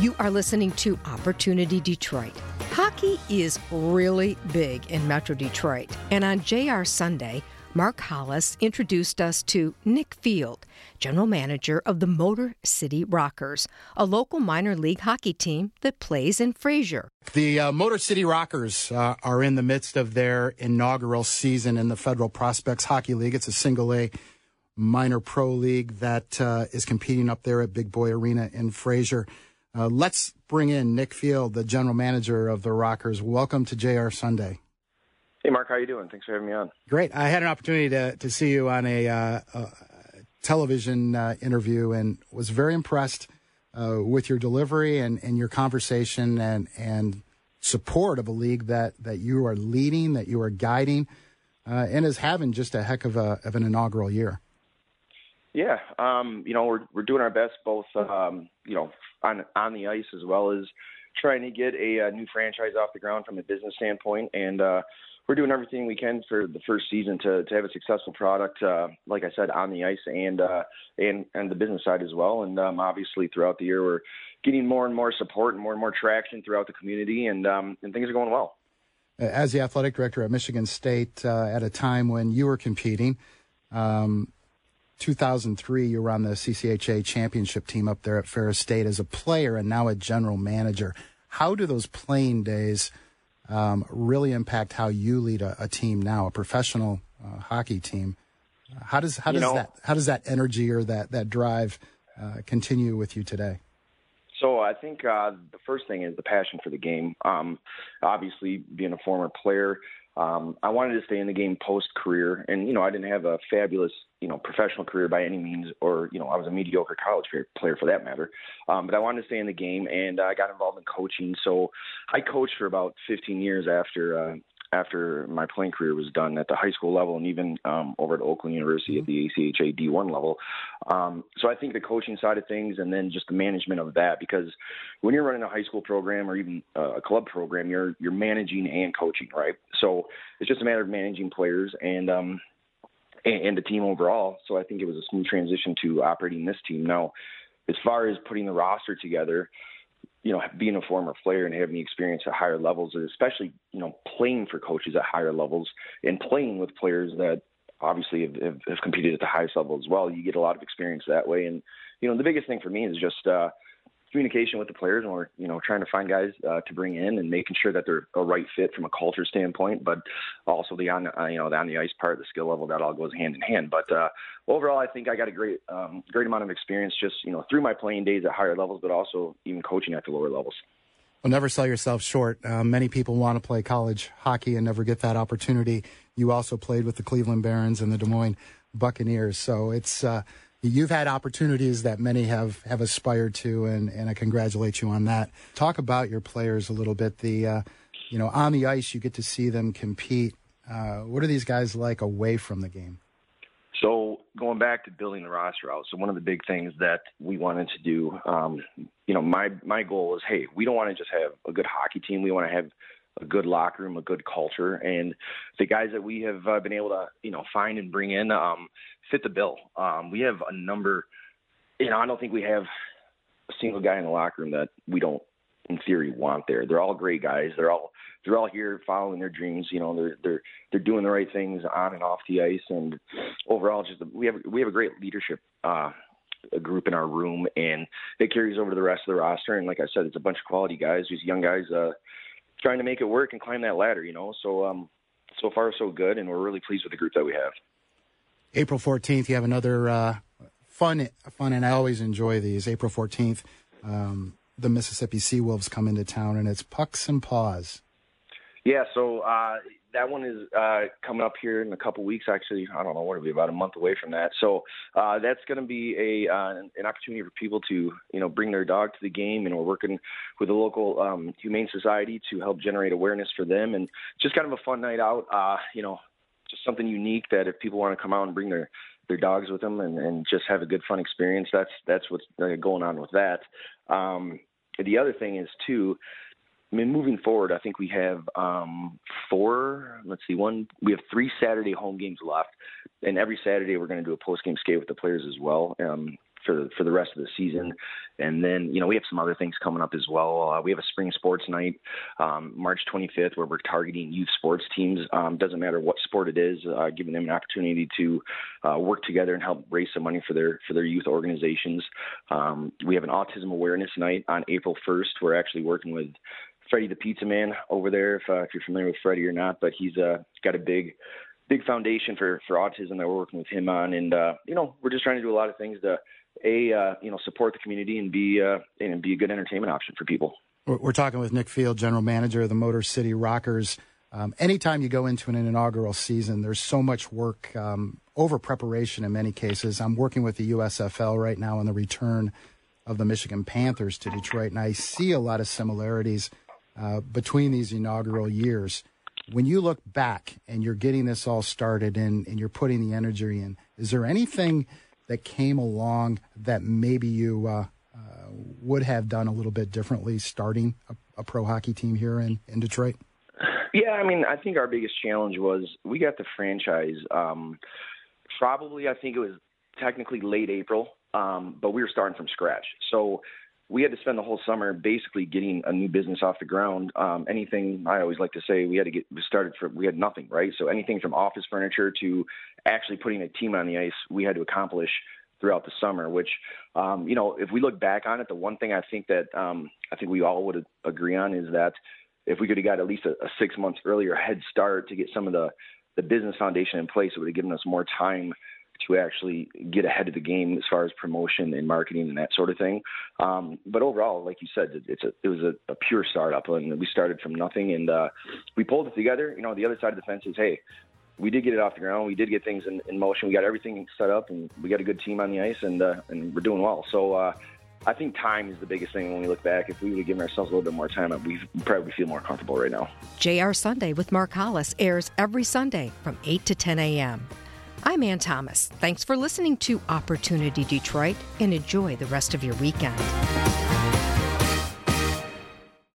You are listening to Opportunity Detroit. Hockey is really big in Metro Detroit, and on JR Sunday, Mark Hollis introduced us to Nick Field, general manager of the Motor City Rockers, a local minor league hockey team that plays in Fraser. The uh, Motor City Rockers uh, are in the midst of their inaugural season in the Federal Prospects Hockey League. It's a single A minor pro league that uh, is competing up there at Big Boy Arena in Fraser. Uh, let's bring in Nick Field, the general manager of the Rockers. Welcome to JR Sunday. Hey, Mark, how you doing? Thanks for having me on. Great. I had an opportunity to, to see you on a, uh, a television uh, interview and was very impressed uh, with your delivery and, and your conversation and, and support of a league that, that you are leading, that you are guiding, uh, and is having just a heck of, a, of an inaugural year. Yeah, um, you know we're we're doing our best both um, you know on on the ice as well as trying to get a, a new franchise off the ground from a business standpoint, and uh, we're doing everything we can for the first season to, to have a successful product, uh, like I said, on the ice and uh, and and the business side as well. And um, obviously, throughout the year, we're getting more and more support and more and more traction throughout the community, and um, and things are going well. As the athletic director at Michigan State, uh, at a time when you were competing. Um, 2003, you were on the CCHA championship team up there at Ferris State as a player and now a general manager. How do those playing days um, really impact how you lead a, a team now, a professional uh, hockey team. How does how does know, that how does that energy or that that drive uh, continue with you today? So I think uh, the first thing is the passion for the game. Um, obviously, being a former player, um, I wanted to stay in the game post career, and you know I didn't have a fabulous you know professional career by any means, or you know I was a mediocre college player for that matter. Um, but I wanted to stay in the game, and I got involved in coaching. So I coached for about 15 years after uh, after my playing career was done at the high school level and even um, over at Oakland University at the ACHA D1 level. Um, so I think the coaching side of things and then just the management of that, because when you're running a high school program or even a club program, you're you're managing and coaching, right? So it's just a matter of managing players and um, and, and the team overall. So I think it was a smooth transition to operating this team. Now, as far as putting the roster together you know, being a former player and having the experience at higher levels, especially, you know, playing for coaches at higher levels and playing with players that obviously have, have, have competed at the highest level as well, you get a lot of experience that way. And, you know, the biggest thing for me is just, uh, communication with the players and we're you know trying to find guys uh, to bring in and making sure that they're a right fit from a culture standpoint but also the on uh, you know the on the ice part the skill level that all goes hand in hand but uh, overall I think I got a great um, great amount of experience just you know through my playing days at higher levels but also even coaching at the lower levels well, never sell yourself short. Uh, many people want to play college hockey and never get that opportunity. You also played with the Cleveland Barons and the Des Moines Buccaneers, so it's uh, you've had opportunities that many have have aspired to, and and I congratulate you on that. Talk about your players a little bit. The uh, you know on the ice, you get to see them compete. Uh, what are these guys like away from the game? So going back to building the roster out, so one of the big things that we wanted to do, um, you know, my my goal is, hey, we don't want to just have a good hockey team. We want to have a good locker room, a good culture, and the guys that we have uh, been able to you know find and bring in um, fit the bill. Um, we have a number. You know, I don't think we have a single guy in the locker room that we don't, in theory, want there. They're all great guys. They're all they're all here following their dreams. You know, they're they're they're doing the right things on and off the ice, and overall, just we have we have a great leadership. Uh, a group in our room, and it carries over to the rest of the roster. And like I said, it's a bunch of quality guys, these young guys, uh, trying to make it work and climb that ladder, you know. So um, so far so good, and we're really pleased with the group that we have. April fourteenth, you have another uh, fun fun, and I always enjoy these. April fourteenth, um, the Mississippi Sea Wolves come into town, and it's pucks and paws. Yeah, so uh, that one is uh, coming up here in a couple weeks. Actually, I don't know what it'll be about a month away from that. So uh, that's going to be a uh, an opportunity for people to you know bring their dog to the game, and we're working with the local um, humane society to help generate awareness for them, and just kind of a fun night out. Uh, you know, just something unique that if people want to come out and bring their their dogs with them and, and just have a good fun experience, that's that's what's uh, going on with that. Um, the other thing is too I mean, moving forward, I think we have um, four. Let's see, one. We have three Saturday home games left, and every Saturday we're going to do a post game skate with the players as well. Um, for for the rest of the season. And then you know we have some other things coming up as well. Uh, we have a spring sports night, um, March 25th, where we're targeting youth sports teams. Um, doesn't matter what sport it is, uh, giving them an opportunity to uh, work together and help raise some money for their for their youth organizations. Um, we have an autism awareness night on April 1st. We're actually working with Freddie the Pizza Man over there, if, uh, if you're familiar with Freddie or not. But he's uh, got a big, big foundation for for autism that we're working with him on, and uh, you know we're just trying to do a lot of things to a uh, you know support the community and be uh, and be a good entertainment option for people. We're talking with Nick Field, general manager of the Motor City Rockers. Um, anytime you go into an inaugural season, there's so much work um, over preparation in many cases. I'm working with the USFL right now on the return of the Michigan Panthers to Detroit, and I see a lot of similarities uh, between these inaugural years. When you look back and you're getting this all started and, and you're putting the energy in, is there anything that came along that maybe you uh, uh, would have done a little bit differently starting a, a pro hockey team here in, in Detroit? Yeah, I mean, I think our biggest challenge was we got the franchise. Um, probably, I think it was technically late April, um, but we were starting from scratch. So we had to spend the whole summer basically getting a new business off the ground. Um, anything I always like to say, we had to get started from we had nothing, right? So anything from office furniture to actually putting a team on the ice, we had to accomplish throughout the summer. Which, um, you know, if we look back on it, the one thing I think that um, I think we all would agree on is that if we could have got at least a, a six months earlier head start to get some of the the business foundation in place, it would have given us more time to actually get ahead of the game as far as promotion and marketing and that sort of thing. Um, but overall, like you said, it's a, it was a, a pure startup, and we started from nothing, and uh, we pulled it together. You know, the other side of the fence is, hey, we did get it off the ground. We did get things in, in motion. We got everything set up, and we got a good team on the ice, and uh, and we're doing well. So. Uh, I think time is the biggest thing when we look back. If we would have given ourselves a little bit more time, we probably feel more comfortable right now. JR Sunday with Mark Hollis airs every Sunday from 8 to 10 a.m. I'm Ann Thomas. Thanks for listening to Opportunity Detroit and enjoy the rest of your weekend.